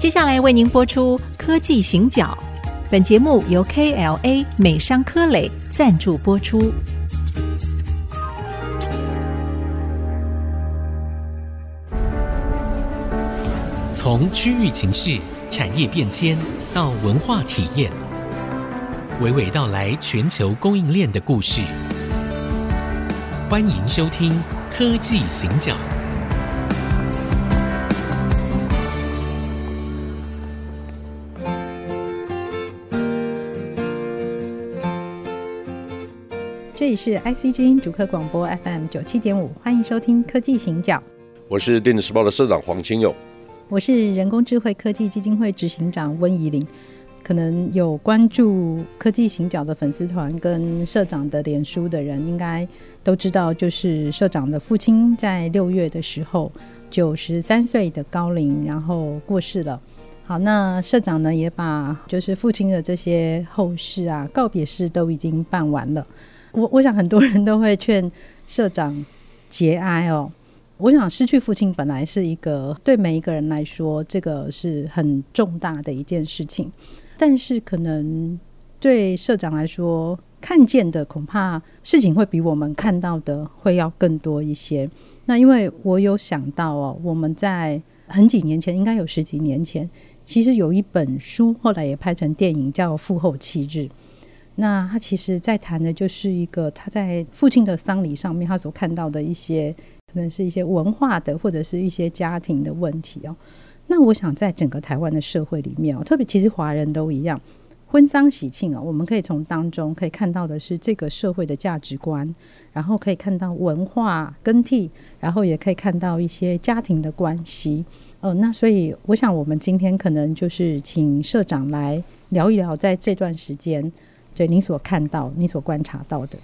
接下来为您播出《科技行脚》，本节目由 KLA 美商科磊赞助播出。从区域情势、产业变迁到文化体验，娓娓道来全球供应链的故事。欢迎收听《科技行脚》。这里是 IC 之音主客广播 FM 九七点五，欢迎收听《科技行脚》。我是电子时报的社长黄清友，我是人工智慧科技基金会执行长温怡玲。可能有关注科技行脚的粉丝团跟社长的脸书的人，应该都知道，就是社长的父亲在六月的时候，九十三岁的高龄，然后过世了。好，那社长呢也把就是父亲的这些后事啊，告别式都已经办完了。我我想很多人都会劝社长节哀哦。我想失去父亲本来是一个对每一个人来说，这个是很重大的一件事情，但是可能对社长来说，看见的恐怕事情会比我们看到的会要更多一些。那因为我有想到哦，我们在很几年前，应该有十几年前，其实有一本书，后来也拍成电影，叫《父后七日》。那他其实，在谈的就是一个他在父亲的丧礼上面，他所看到的一些，可能是一些文化的，或者是一些家庭的问题哦。那我想，在整个台湾的社会里面哦，特别其实华人都一样，婚丧喜庆哦，我们可以从当中可以看到的是这个社会的价值观，然后可以看到文化更替，然后也可以看到一些家庭的关系。哦，那所以我想，我们今天可能就是请社长来聊一聊，在这段时间。对你所看到、你所观察到的，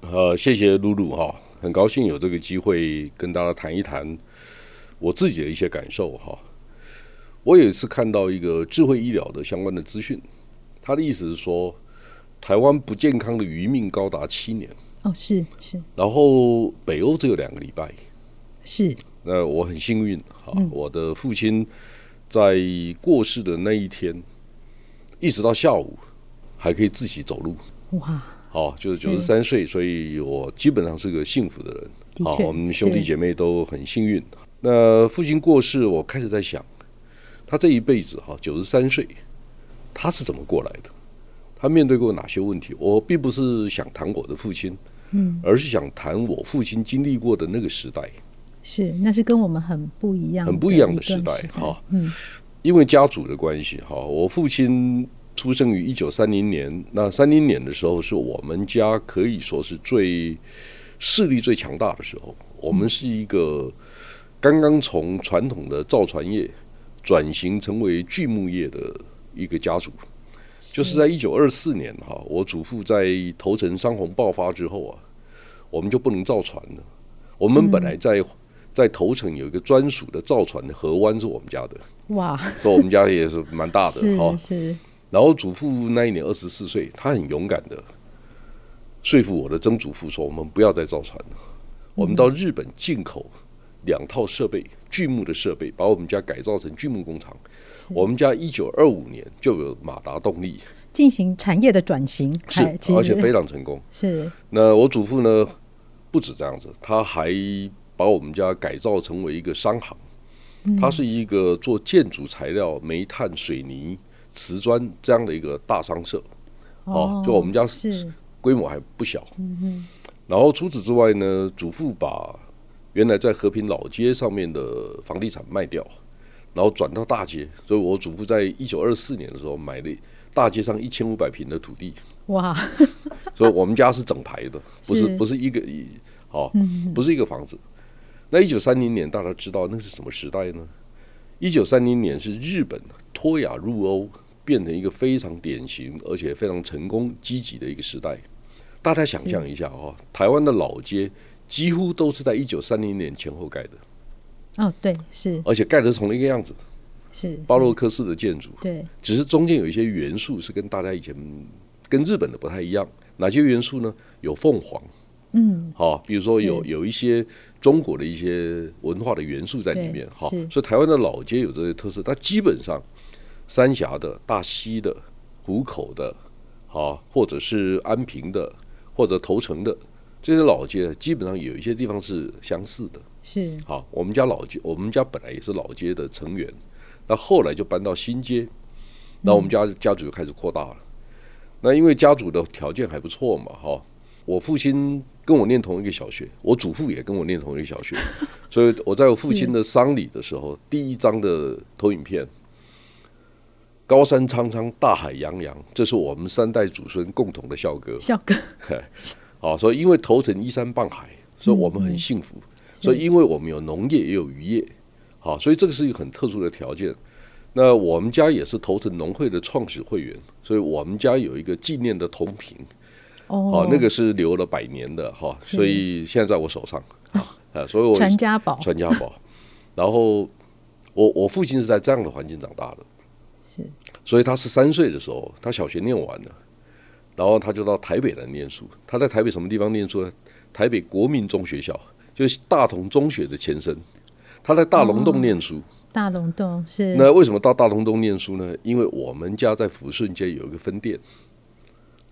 呃，谢谢露露哈，很高兴有这个机会跟大家谈一谈我自己的一些感受哈。我有一次看到一个智慧医疗的相关的资讯，他的意思是说，台湾不健康的余命高达七年。哦，是是。然后北欧只有两个礼拜。是。那我很幸运哈，我的父亲在过世的那一天，一直到下午。还可以自己走路，哇！好，就是九十三岁，所以我基本上是个幸福的人。好，我们兄弟姐妹都很幸运。那父亲过世，我开始在想，他这一辈子哈，九十三岁，他是怎么过来的？他面对过哪些问题？我并不是想谈我的父亲，嗯，而是想谈我父亲经历过的那个时代。是，那是跟我们很不一样，很不一样的时代哈。嗯，因为家族的关系哈，我父亲。出生于一九三零年，那三零年的时候是我们家可以说是最势力最强大的时候。我们是一个刚刚从传统的造船业转型成为锯木业的一个家族。就是在一九二四年哈，我祖父在头城山洪爆发之后啊，我们就不能造船了。我们本来在在头城有一个专属的造船的河湾是我们家的。哇，说我们家也是蛮大的 哈。是。然后祖父那一年二十四岁，他很勇敢的说服我的曾祖父说：“我们不要再造船了，我们到日本进口两套设备，锯木的设备，把我们家改造成锯木工厂。我们家一九二五年就有马达动力进行产业的转型，是而且非常成功。是那我祖父呢，不止这样子，他还把我们家改造成为一个商行，他是一个做建筑材料、煤炭、水泥。”瓷砖这样的一个大商社，哦，就我们家是。规模还不小，嗯，然后除此之外呢，祖父把原来在和平老街上面的房地产卖掉，然后转到大街，所以我祖父在一九二四年的时候买了大街上一千五百平的土地，哇！所以我们家是整排的，不是不是一个一，好，不是一个房子。那一九三零年大家知道那是什么时代呢？一九三零年是日本脱亚入欧，变成一个非常典型而且非常成功积极的一个时代。大家想象一下哦，台湾的老街几乎都是在一九三零年前后盖的。哦，对，是，而且盖的是同一个样子，是巴洛克式的建筑。对，只是中间有一些元素是跟大家以前跟日本的不太一样。哪些元素呢？有凤凰，嗯，好，比如说有有一些中国的一些文化的元素在里面，好，所以台湾的老街有这些特色。它基本上三峡的、大溪的、湖口的，好，或者是安平的，或者头城的这些老街，基本上有一些地方是相似的。是，好，我们家老街，我们家本来也是老街的成员，那后来就搬到新街，那我们家家族就开始扩大了。那因为家族的条件还不错嘛，哈，我父亲跟我念同一个小学，我祖父也跟我念同一个小学，所以我在我父亲的丧礼的时候，第一张的投影片，高山苍苍，大海洋洋，这是我们三代祖孙共同的校歌。校歌，好，所以因为头城依山傍海，所以我们很幸福。所以因为我们有农业也有渔业，好，所以这个是一个很特殊的条件。那我们家也是头城农会的创始会员，所以我们家有一个纪念的铜瓶，哦，那个是留了百年的哈，所以现在在我手上。啊，所以我传家宝，传家宝。然后我我父亲是在这样的环境长大的，是，所以他十三岁的时候，他小学念完了，然后他就到台北来念书。他在台北什么地方念书呢？台北国民中学校，就是大同中学的前身。他在大龙洞念书。哦大龙洞是那为什么到大龙洞念书呢？因为我们家在抚顺街有一个分店，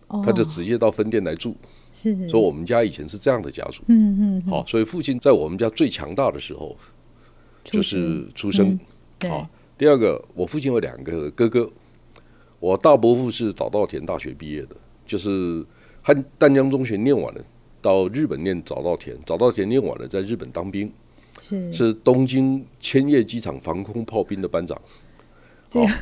哦、他就直接到分店来住。是，所以我们家以前是这样的家族。嗯嗯。好，所以父亲在我们家最强大的时候，就是出生。嗯、对。好，第二个，我父亲有两个哥哥，我大伯父是早稻田大学毕业的，就是汉淡江中学念完了，到日本念早稻田，早稻田念完了，在日本当兵。是。是东京千叶机场防空炮兵的班长，这样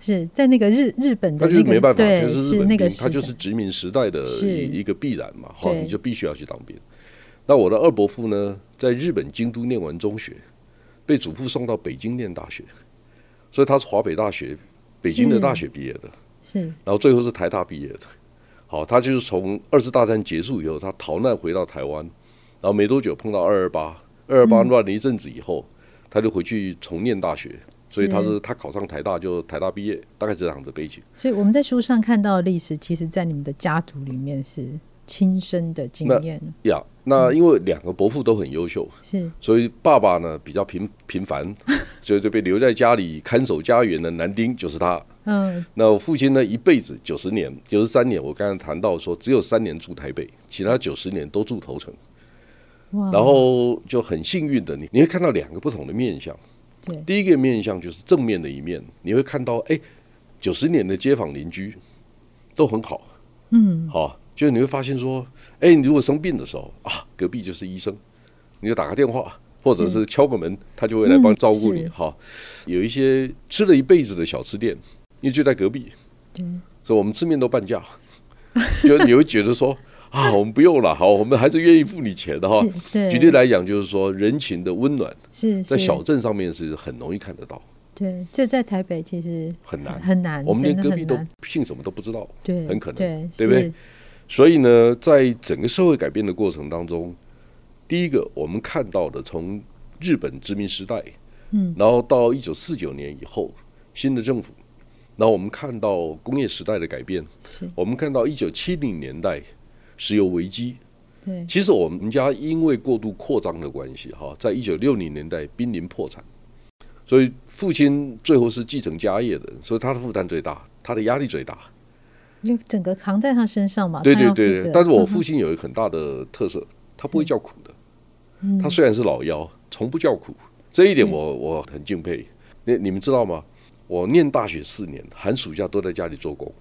是在那个日日本的那个，他就是没办法，就是日本兵，他就是殖民时代的一一个必然嘛，好，你就必须要去当兵。那我的二伯父呢，在日本京都念完中学，被祖父送到北京念大学，所以他是华北大学北京的大学毕业的，是，然后最后是台大毕业的。好，他就是从二次大战结束以后，他逃难回到台湾，然后没多久碰到二二八。二二八乱了一阵子以后，他就回去重念大学，所以他是他考上台大就台大毕业，大概是这样的背景。所以我们在书上看到的历史，其实，在你们的家族里面是亲身的经验。呀，那因为两个伯父都很优秀，是，所以爸爸呢比较平平凡，所以就被留在家里看守家园的男丁就是他。嗯，那我父亲呢一辈子九十年，九十三年，我刚才谈到说只有三年住台北，其他九十年都住头城。然后就很幸运的，你你会看到两个不同的面相。对，第一个面相就是正面的一面，你会看到，哎，九十年的街坊邻居都很好。嗯，好，就是你会发现说，哎，你如果生病的时候啊，隔壁就是医生，你就打个电话，或者是敲个门，他就会来帮照顾你。哈，有一些吃了一辈子的小吃店，因为就在隔壁，所以我们吃面都半价，就你会觉得说。啊，我们不用了，好，我们还是愿意付你钱的哈。举例来讲，就是说人情的温暖，是在小镇上面是很容易看得到。对，这在台北其实很难很难，我们连隔壁都姓什么都不知道，对，很可能，对，对不对？所以呢，在整个社会改变的过程当中，第一个我们看到的，从日本殖民时代，嗯，然后到一九四九年以后，新的政府，然后我们看到工业时代的改变，是。我们看到一九七零年代。石油危机，对，其实我们家因为过度扩张的关系，哈，在一九六零年代濒临破产，所以父亲最后是继承家业的，所以他的负担最大，他的压力最大，因为整个扛在他身上嘛。对对对，但是我 父亲有一个很大的特色，他不会叫苦的，他虽然是老幺，从不叫苦，这一点我我很敬佩。你你们知道吗？我念大学四年，寒暑假都在家里做工。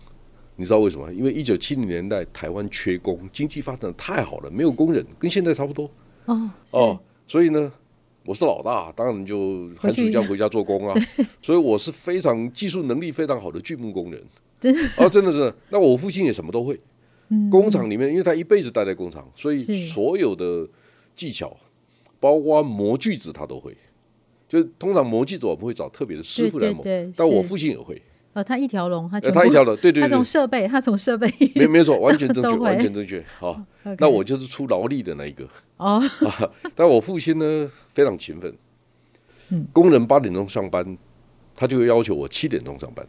你知道为什么？因为一九七零年代台湾缺工，经济发展的太好了，没有工人，跟现在差不多。哦哦，所以呢，我是老大，当然就寒暑假回家做工啊。所以我是非常技术能力非常好的锯木工人。真的啊，真的是。那我父亲也什么都会。嗯。工厂里面，因为他一辈子待在工厂，所以所有的技巧，包括磨锯子，他都会。就通常磨锯子，我们会找特别的师傅来磨。但我父亲也会。哦，他一条龙，他他一条龙，对对对，他从设备，他从设备，没没错，完全正确，完全正确。好，那我就是出劳力的那一个。哦，但我父亲呢非常勤奋，工人八点钟上班，他就会要求我七点钟上班，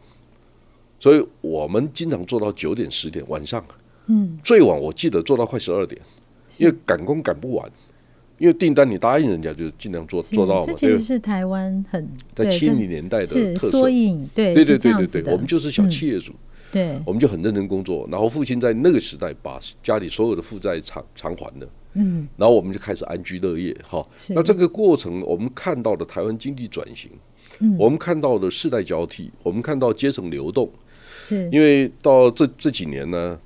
所以我们经常做到九点十点晚上，嗯，最晚我记得做到快十二点，因为赶工赶不完，因为订单你答应人家就尽量做做到嘛。这其实是台湾很在七零年代的特色。对对对对对对，我们就是小企业主。嗯对，我们就很认真工作，然后父亲在那个时代把家里所有的负债偿偿还了，嗯，然后我们就开始安居乐业，哈。那这个过程，我们看到的台湾经济转型，嗯，我们看到的世代交替，我们看到阶层流动，是。因为到这这几年呢，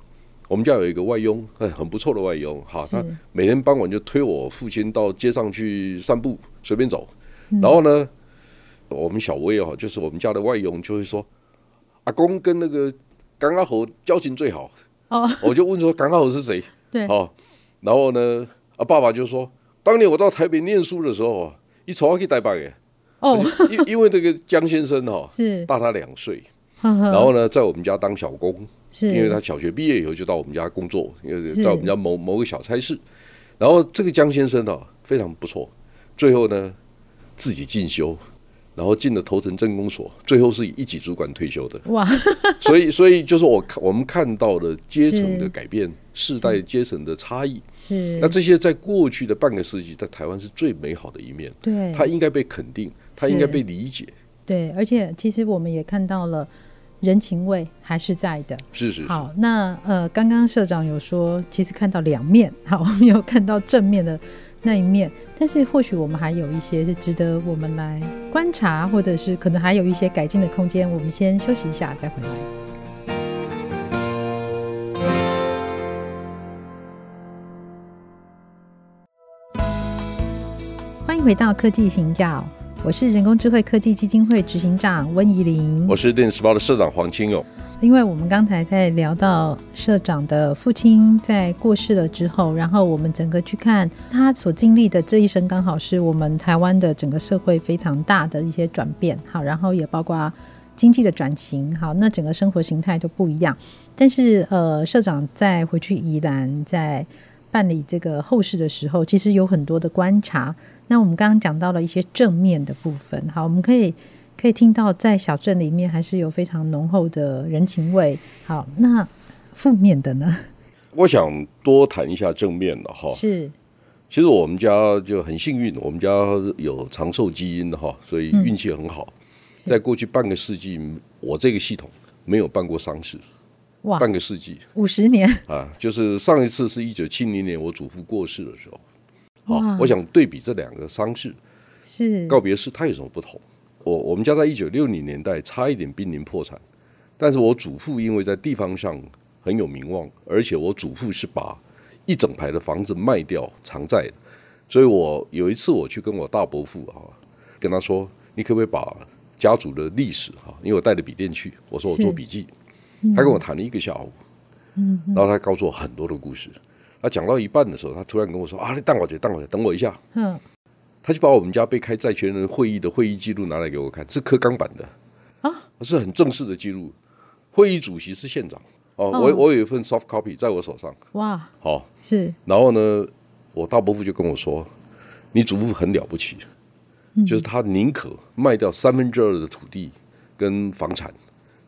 我们家有一个外佣，哎，很不错的外佣，哈，他每天傍晚就推我父亲到街上去散步，随便走，然后呢，我们小薇哦，就是我们家的外佣，就会说，阿公跟那个。刚刚好交情最好，oh. 我就问说刚刚好是谁？对，哦，然后呢，啊，爸爸就说，当年我到台北念书的时候啊，一从我去台北哦，因因为这个江先生哈是大他两岁，然后呢，在我们家当小工，是因为他小学毕业以后就到我们家工作，因为在我们家某某个小差事，然后这个江先生啊非常不错，最后呢自己进修。然后进了头城镇公所，最后是以一级主管退休的。哇！所以，所以就是我看我们看到的阶层的改变，世代阶层的差异。是。那这些在过去的半个世纪，在台湾是最美好的一面。对。他应该被肯定，他应该被理解。对，而且其实我们也看到了人情味还是在的。是是是。好，那呃，刚刚社长有说，其实看到两面。好，我们有看到正面的那一面。但是或许我们还有一些是值得我们来观察，或者是可能还有一些改进的空间。我们先休息一下，再回来。欢迎回到科技行脚，我是人工智慧科技基金会执行长温怡玲，我是电视报的社长黄清勇。因为我们刚才在聊到社长的父亲在过世了之后，然后我们整个去看他所经历的这一生，刚好是我们台湾的整个社会非常大的一些转变，好，然后也包括经济的转型，好，那整个生活形态都不一样。但是，呃，社长在回去宜兰在办理这个后事的时候，其实有很多的观察。那我们刚刚讲到了一些正面的部分，好，我们可以。可以听到，在小镇里面还是有非常浓厚的人情味。好，那负面的呢？我想多谈一下正面的哈。是，其实我们家就很幸运，我们家有长寿基因的哈，所以运气很好。嗯、在过去半个世纪，我这个系统没有办过丧事。哇，半个世纪，五十年啊，就是上一次是一九七零年我祖父过世的时候。好，我想对比这两个丧事，是。告别式，它有什么不同？我我们家在一九六零年代差一点濒临破产，但是我祖父因为在地方上很有名望，而且我祖父是把一整排的房子卖掉偿债的，所以我有一次我去跟我大伯父啊，跟他说，你可不可以把家族的历史哈，因为我带着笔电去，我说我做笔记，他跟我谈了一个下午，嗯，然后他告诉我很多的故事，他讲到一半的时候，他突然跟我说啊，你等我一下，等我等我一下，嗯。他就把我们家被开债权人会议的会议记录拿来给我看，是刻钢板的啊，是很正式的记录。会议主席是县长哦，哦我我有一份 soft copy 在我手上。哇，好、哦、是。然后呢，我大伯父就跟我说：“你祖父很了不起，嗯、就是他宁可卖掉三分之二的土地跟房产，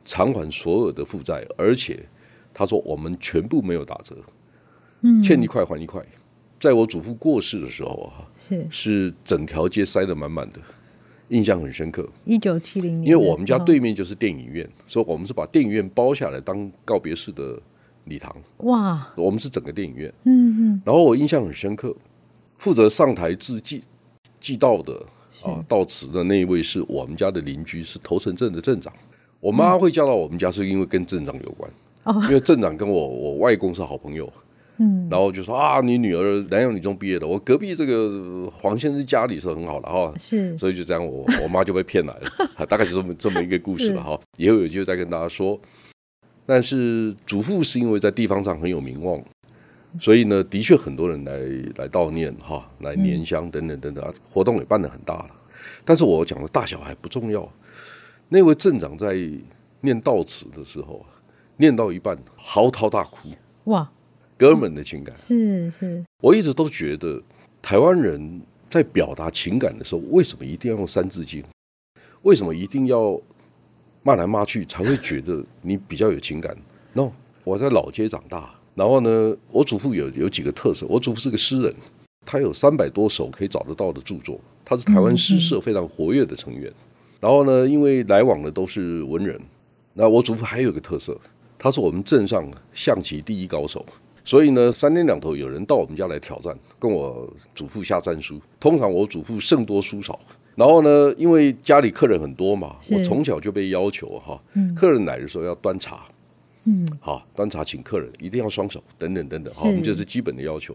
偿还所有的负债，而且他说我们全部没有打折，嗯，欠一块还一块。”在我祖父过世的时候啊，是是整条街塞得满满的，印象很深刻。一九七零年，因为我们家对面就是电影院，哦、所以我们是把电影院包下来当告别式的礼堂。哇，我们是整个电影院。嗯嗯。然后我印象很深刻，负责上台致祭祭悼的啊悼词的那一位是我们家的邻居，是头城镇的镇长。我妈会叫到我们家，是因为跟镇长有关。哦，因为镇长跟我我外公是好朋友。嗯，然后就说啊，你女儿南洋女中毕业的，我隔壁这个黄先生家里是很好的哈，是，所以就这样，我我妈就被骗来了，大概就这么这么一个故事了哈。以后有机会再跟大家说。但是祖父是因为在地方上很有名望，所以呢，的确很多人来来悼念哈，来年香等等等等，活动也办得很大了。但是我讲的大小还不重要，那位镇长在念悼词的时候，念到一半嚎啕大哭，哇。哥们的情感、嗯、是是，我一直都觉得台湾人在表达情感的时候，为什么一定要用三字经？为什么一定要骂来骂去才会觉得你比较有情感？no，我在老街长大，然后呢，我祖父有有几个特色，我祖父是个诗人，他有三百多首可以找得到的著作，他是台湾诗社非常活跃的成员。然后呢，因为来往的都是文人，那我祖父还有一个特色，他是我们镇上象棋第一高手。所以呢，三天两头有人到我们家来挑战，跟我祖父下战书。通常我祖父胜多输少。然后呢，因为家里客人很多嘛，我从小就被要求哈，客人来的时候要端茶，嗯，好，端茶请客人一定要双手，等等等等，好，我们这是基本的要求。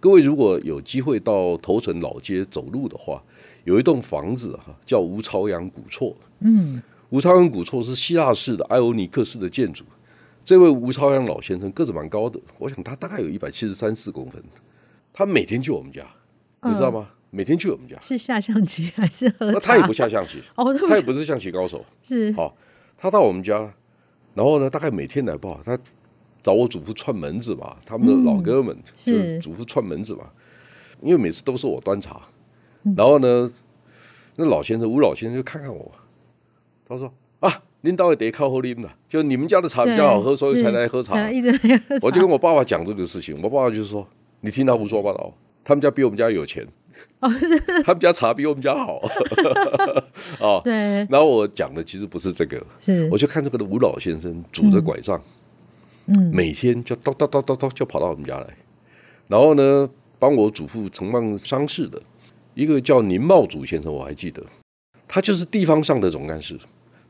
各位如果有机会到头城老街走路的话，有一栋房子哈，叫吴朝阳古厝，嗯，吴朝阳古厝是希腊式的艾欧尼克式的建筑。这位吴朝阳老先生个子蛮高的，我想他大概有一百七十三四公分。他每天去我们家，你知道吗？每天去我们家是下象棋还是喝茶？那他也不下象棋，他也不是象棋高手。是好，他到我们家，然后呢，大概每天来不好，他找我祖父串门子嘛，他们的老哥们是祖父串门子嘛。因为每次都是我端茶，然后呢，那老先生吴老先生就看看我，他说啊。领导也得靠后拎的，就你们家的茶比较好喝，所以才来喝茶。我就跟我爸爸讲这个事情，我爸爸就是说：“你听他胡说八道，他们家比我们家有钱，他们家茶比我们家好。”啊，对。然后我讲的其实不是这个，是。我就看这个的吴老先生拄着拐杖，嗯，每天就叨叨叨叨叨就跑到我们家来，然后呢，帮我祖父承办丧事的一个叫宁茂祖先生，我还记得，他就是地方上的总干事。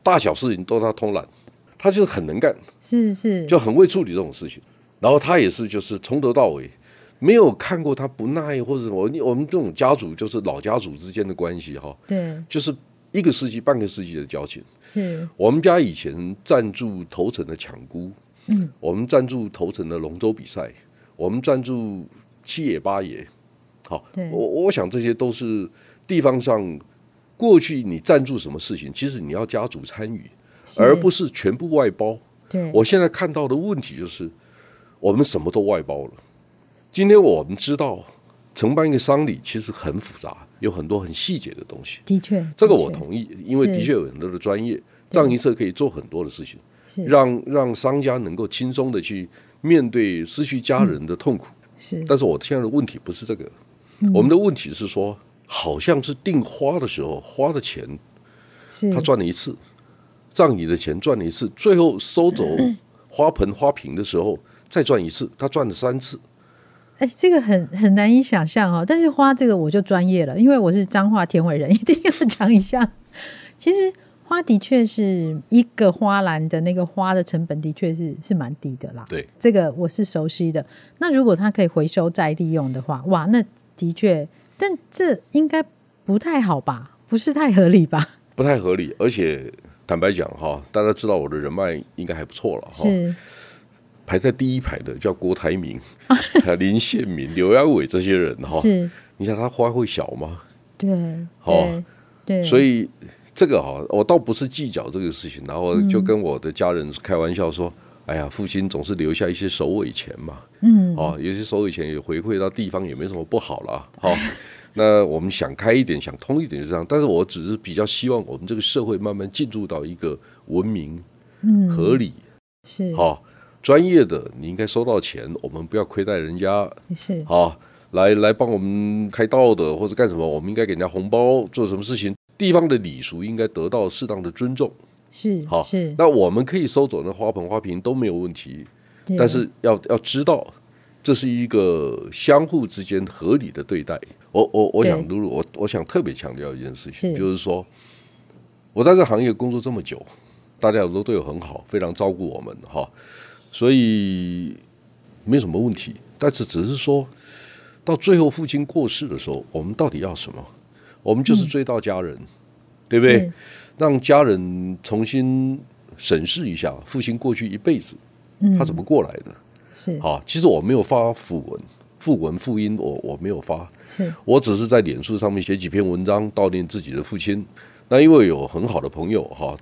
大小事情都他通揽，他就是很能干，是是，就很会处理这种事情。然后他也是，就是从头到尾没有看过他不耐或者什么。我们这种家族就是老家族之间的关系哈，对，就是一个世纪、半个世纪的交情。是我们家以前赞助头城的抢姑，嗯，我们赞助头城的龙舟比赛，我们赞助七爷八爷。好，我我想这些都是地方上。过去你赞助什么事情，其实你要家族参与，而不是全部外包。对，我现在看到的问题就是，我们什么都外包了。今天我们知道承办一个丧礼其实很复杂，有很多很细节的东西。的确，这个我同意，因为的确有很多的专业，葬仪社可以做很多的事情，让让商家能够轻松的去面对失去家人的痛苦。是，但是我现在的问题不是这个，我们的问题是说。好像是订花的时候花的钱，他赚了一次，葬礼的钱赚了一次，最后收走 花盆花瓶的时候再赚一次，他赚了三次。哎，这个很很难以想象哦。但是花这个我就专业了，因为我是彰化田尾人，一定要讲一下。其实花的确是一个花篮的那个花的成本的确是是蛮低的啦。对，这个我是熟悉的。那如果它可以回收再利用的话，哇，那的确。但这应该不太好吧？不是太合理吧？不太合理，而且坦白讲哈，大家知道我的人脉应该还不错了哈。是排在第一排的叫郭台铭、林宪明、刘扬伟这些人哈。是，你想他花会小吗？对，好，对，所以这个哈，我倒不是计较这个事情，然后就跟我的家人开玩笑说。嗯哎呀，父亲总是留下一些首尾钱嘛，嗯，哦，有些首尾钱也回馈到地方，也没什么不好了，好、哦，那我们想开一点，想通一点就这样。但是我只是比较希望我们这个社会慢慢进入到一个文明、嗯，合理是。好专业的，你应该收到钱，我们不要亏待人家，是。好来来帮我们开道的或者干什么，我们应该给人家红包，做什么事情，地方的礼俗应该得到适当的尊重。是好是，那我们可以收走那花盆花瓶都没有问题，但是要要知道，这是一个相互之间合理的对待。我我我想露露，我我想特别强调一件事情，就是说，我在这行业工作这么久，大家都对我很好，非常照顾我们哈，所以没什么问题。但是只是说到最后父亲过世的时候，我们到底要什么？我们就是追悼家人，嗯、对不对？让家人重新审视一下父亲过去一辈子，他怎么过来的？嗯、是好，其实我没有发讣文、讣文、訃音，我我没有发，是我只是在脸书上面写几篇文章悼念自己的父亲。那因为有很好的朋友哈，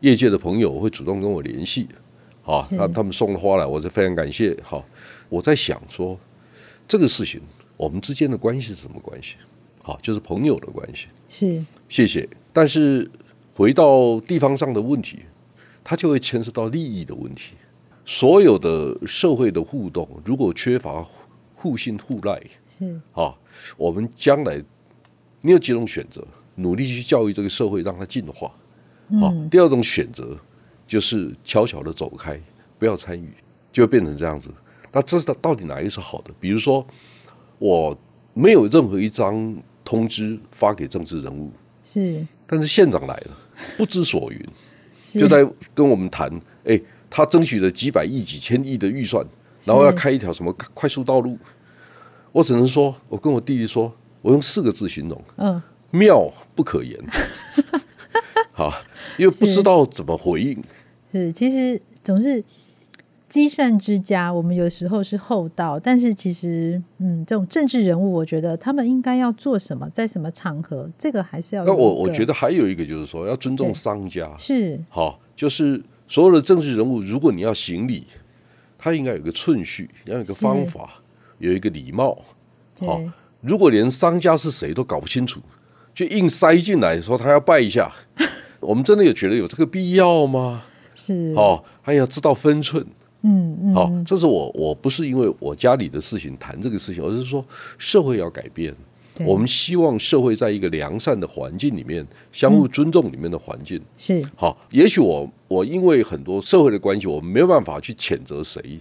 业界的朋友会主动跟我联系，啊，他他们送了花来，我是非常感谢。好，我在想说这个事情，我们之间的关系是什么关系？好，就是朋友的关系。是，谢谢。但是。回到地方上的问题，它就会牵涉到利益的问题。所有的社会的互动，如果缺乏互信互赖，是啊，我们将来你有几种选择：努力去教育这个社会，让它进化。啊、嗯，第二种选择就是悄悄的走开，不要参与，就会变成这样子。那这是到底哪一个是好的？比如说，我没有任何一张通知发给政治人物，是，但是县长来了，不知所云，就在跟我们谈，哎、欸，他争取了几百亿、几千亿的预算，然后要开一条什么快速道路，我只能说，我跟我弟弟说，我用四个字形容，嗯，妙不可言，好，因为不知道怎么回应，是，是，其实总是。积善之家，我们有时候是厚道，但是其实，嗯，这种政治人物，我觉得他们应该要做什么，在什么场合，这个还是要。那我我觉得还有一个就是说，要尊重商家，是好，就是所有的政治人物，如果你要行礼，他应该有一个顺序，要有一个方法，有一个礼貌。好，如果连商家是谁都搞不清楚，就硬塞进来说他要拜一下，我们真的有觉得有这个必要吗？是哦，还要知道分寸。嗯嗯，好，这是我我不是因为我家里的事情谈这个事情，而是说社会要改变。我们希望社会在一个良善的环境里面，相互尊重里面的环境、嗯、是好。也许我我因为很多社会的关系，我们没有办法去谴责谁，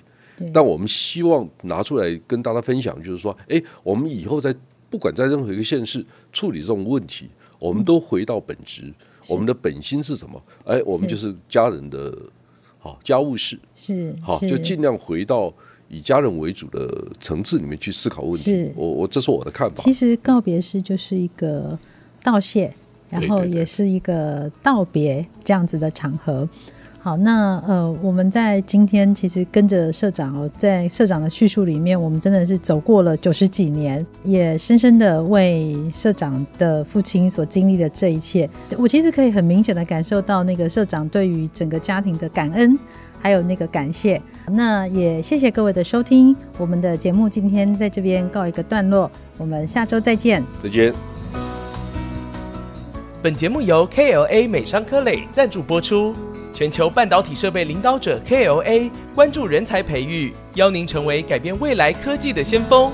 但我们希望拿出来跟大家分享，就是说，哎，我们以后在不管在任何一个县市处理这种问题，我们都回到本质，嗯、我们的本心是什么？哎，我们就是家人的。好，家务事是好，就尽量回到以家人为主的层次里面去思考问题。我我这是我的看法。其实告别式就是一个道谢，然后也是一个道别这样子的场合。好，那呃，我们在今天其实跟着社长哦，在社长的叙述里面，我们真的是走过了九十几年，也深深的为社长的父亲所经历的这一切，我其实可以很明显的感受到那个社长对于整个家庭的感恩，还有那个感谢。那也谢谢各位的收听，我们的节目今天在这边告一个段落，我们下周再见，再见。本节目由 KLA 美商科磊赞助播出。全球半导体设备领导者 KLA 关注人才培育，邀您成为改变未来科技的先锋。